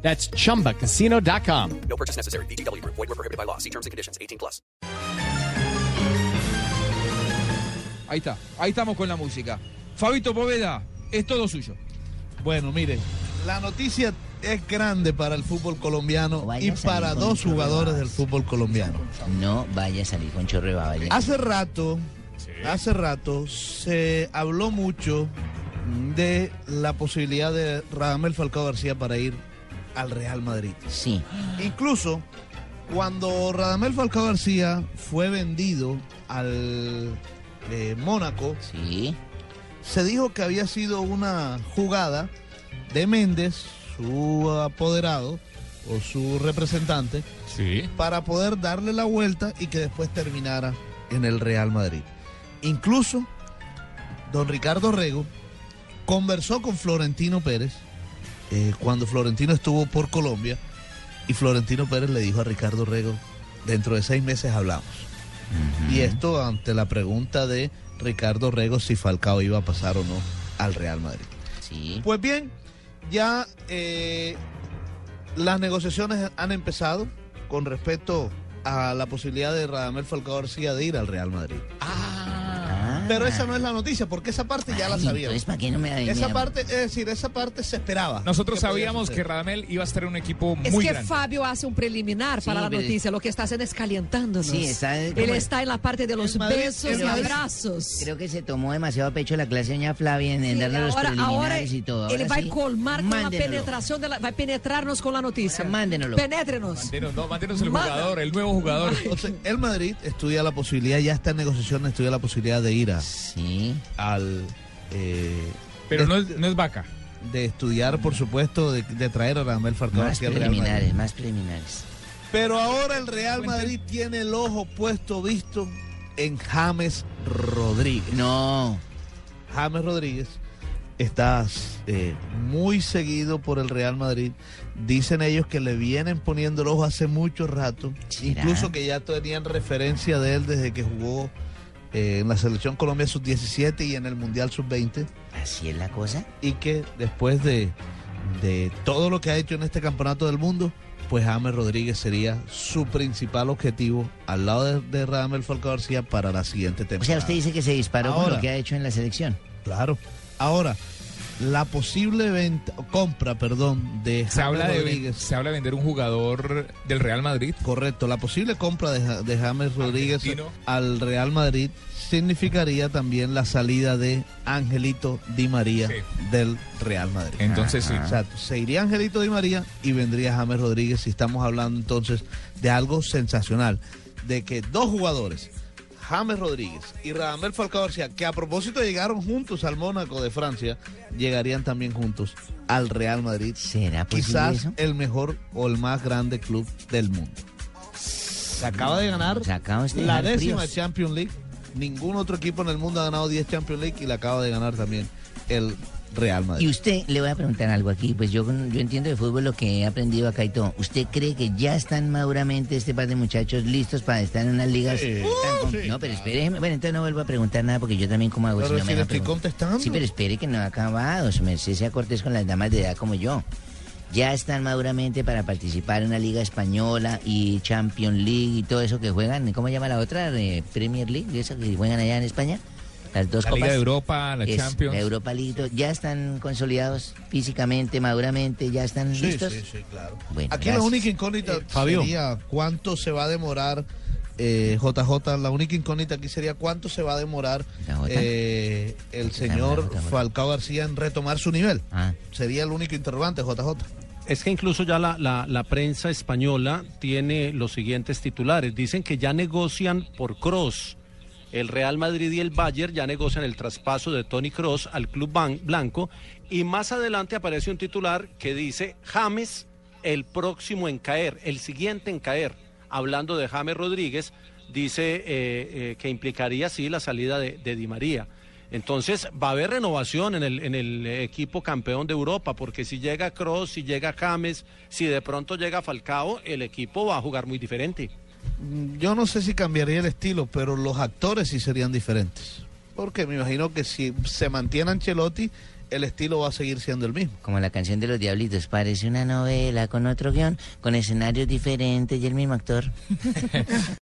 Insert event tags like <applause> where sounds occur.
That's chumbacasino.com. No purchase necessary. BGW. Void were prohibited by law. See terms and conditions. 18 plus. Ahí está, ahí estamos con la música. Fabito Poveda, es todo suyo. Bueno, mire, la noticia es grande para el fútbol colombiano Vaya y para dos jugadores babas. del fútbol colombiano. No vaya a salir con ya. Hace rato, hace rato se habló mucho de la posibilidad de Radamel Falcao García para ir al Real Madrid. Sí. Incluso cuando Radamel Falcao García fue vendido al eh, Mónaco, Sí. se dijo que había sido una jugada de Méndez, su apoderado o su representante, Sí. para poder darle la vuelta y que después terminara en el Real Madrid. Incluso don Ricardo Rego conversó con Florentino Pérez eh, cuando Florentino estuvo por Colombia y Florentino Pérez le dijo a Ricardo Rego, dentro de seis meses hablamos. Y esto ante la pregunta de Ricardo Rego si Falcao iba a pasar o no al Real Madrid. Sí. Pues bien, ya eh, las negociaciones han empezado con respecto a la posibilidad de Radamel Falcao García de ir al Real Madrid. Ah. Pero esa no es la noticia, porque esa parte ya la sabíamos. Entonces, ¿para qué no me da Esa parte, es decir, esa parte se esperaba. Nosotros que sabíamos que. Radamel iba a estar en un equipo Es muy que grande. Fabio hace un preliminar Sí, para la noticia. Lo que está haciendo es calentándonos. Sí, está- Él está en la parte de los Madrid- besos y abrazos. Creo que se tomó demasiado a pecho la clase de doña Flavia en, darle los ahora, ahora preliminares y todo. él Ahora va sí, a colmar con la penetración, de la, va a penetrarnos con la noticia. Mándenoslo. Penétrenos. Mándenos, no, mándenos el jugador, el nuevo jugador. Entonces, el Madrid estudia la posibilidad, ya está en negociaciones, estudia la posibilidad de ir a- Sí. al... eh, Pero de, no es, no es vaca. de estudiar, por supuesto, de, de traer a Radamel Falcao Más García al Real Madrid. preliminares, más preliminares. Pero ahora el Real Madrid tiene el ojo puesto, visto en James Rodríguez. No. James Rodríguez está eh, muy seguido por el Real Madrid. Dicen ellos que le vienen poniendo el ojo hace mucho rato. ¿Será? Incluso que ya tenían referencia de él desde que jugó eh, en la selección Colombia sub-17 y en el Mundial sub-20. Así es la cosa. Y que después de, de todo lo que ha hecho en este campeonato del mundo, pues James Rodríguez sería su principal objetivo al lado de, de Radamel Falcao García para la siguiente O temporada. sea, usted dice que se disparó con Ahora. lo que ha hecho en la selección. Claro. Ahora, la posible venta, compra, perdón, de Se habla, James de, Rodríguez. se habla de vender un jugador del Real Madrid. Correcto, la posible compra de, Ja- de James Rodríguez Argentino. al Real Madrid significaría también la salida de Angelito Di María Sí. del Real Madrid. Entonces sí. O sea, se iría Angelito Di María y vendría James Rodríguez y estamos hablando entonces de algo sensacional, de que dos jugadores, James Rodríguez y Radamel Falcao García, que a propósito llegaron juntos al Mónaco de Francia, llegarían también juntos al Real Madrid. ¿Será Quizás eso? el mejor o el más grande club del mundo. Se acaba de ganar Se acaba usted de la décima fríos. Champions League. Ningún otro equipo en el mundo ha ganado 10 Champions League y la acaba de ganar también el Real Madrid. Y usted, le voy a preguntar algo aquí, pues yo, yo entiendo de fútbol lo que he aprendido acá y todo. ¿Usted cree que ya están maduramente este par de muchachos listos para estar en unas ligas Sí. tan Sí, No, pero espere, bueno, entonces no vuelvo a preguntar nada porque yo también como hago Pero si no si me estoy contestando. Sí, pero espere que no ha acabado, su merced sea cortés con las damas de edad como yo. Ya están maduramente para participar en una liga española y Champions League y todo eso que juegan, ¿cómo llama la otra? Premier League, esa que juegan allá en España. Las dos La copas. Liga de Europa, la Es Champions. La Europa League, ya están consolidados físicamente, maduramente, ya están Sí, listos. sí, sí, claro. Bueno, Aquí gracias. la única incógnita Eh, Fabio. sería cuánto se va a demorar eh, JJ. La única incógnita aquí sería cuánto se va a demorar eh, el señor. Falcao García en retomar su nivel. Ah, Sería el único interrogante, JJ. Es que incluso ya la, la- la prensa española tiene los siguientes titulares. Dicen que ya negocian por Cross. El Real Madrid y el Bayern ya negocian el traspaso de Tony Cross al club blanco. Y más adelante aparece un titular que dice James el próximo en caer, el siguiente en caer. hablando de James Rodríguez, dice eh, eh, que implicaría sí la salida de, de Di María. Entonces va a haber renovación en el, en el equipo campeón de Europa, porque si llega Cross, si llega James, si de pronto llega Falcao, el equipo va a jugar muy diferente. Yo no sé si cambiaría el estilo, pero los actores sí serían diferentes. Porque me imagino que si se mantiene Ancelotti, el estilo va a seguir siendo el mismo. Como la canción de los Diablitos, parece una novela con otro guion, con escenarios diferentes y el mismo actor. <laughs>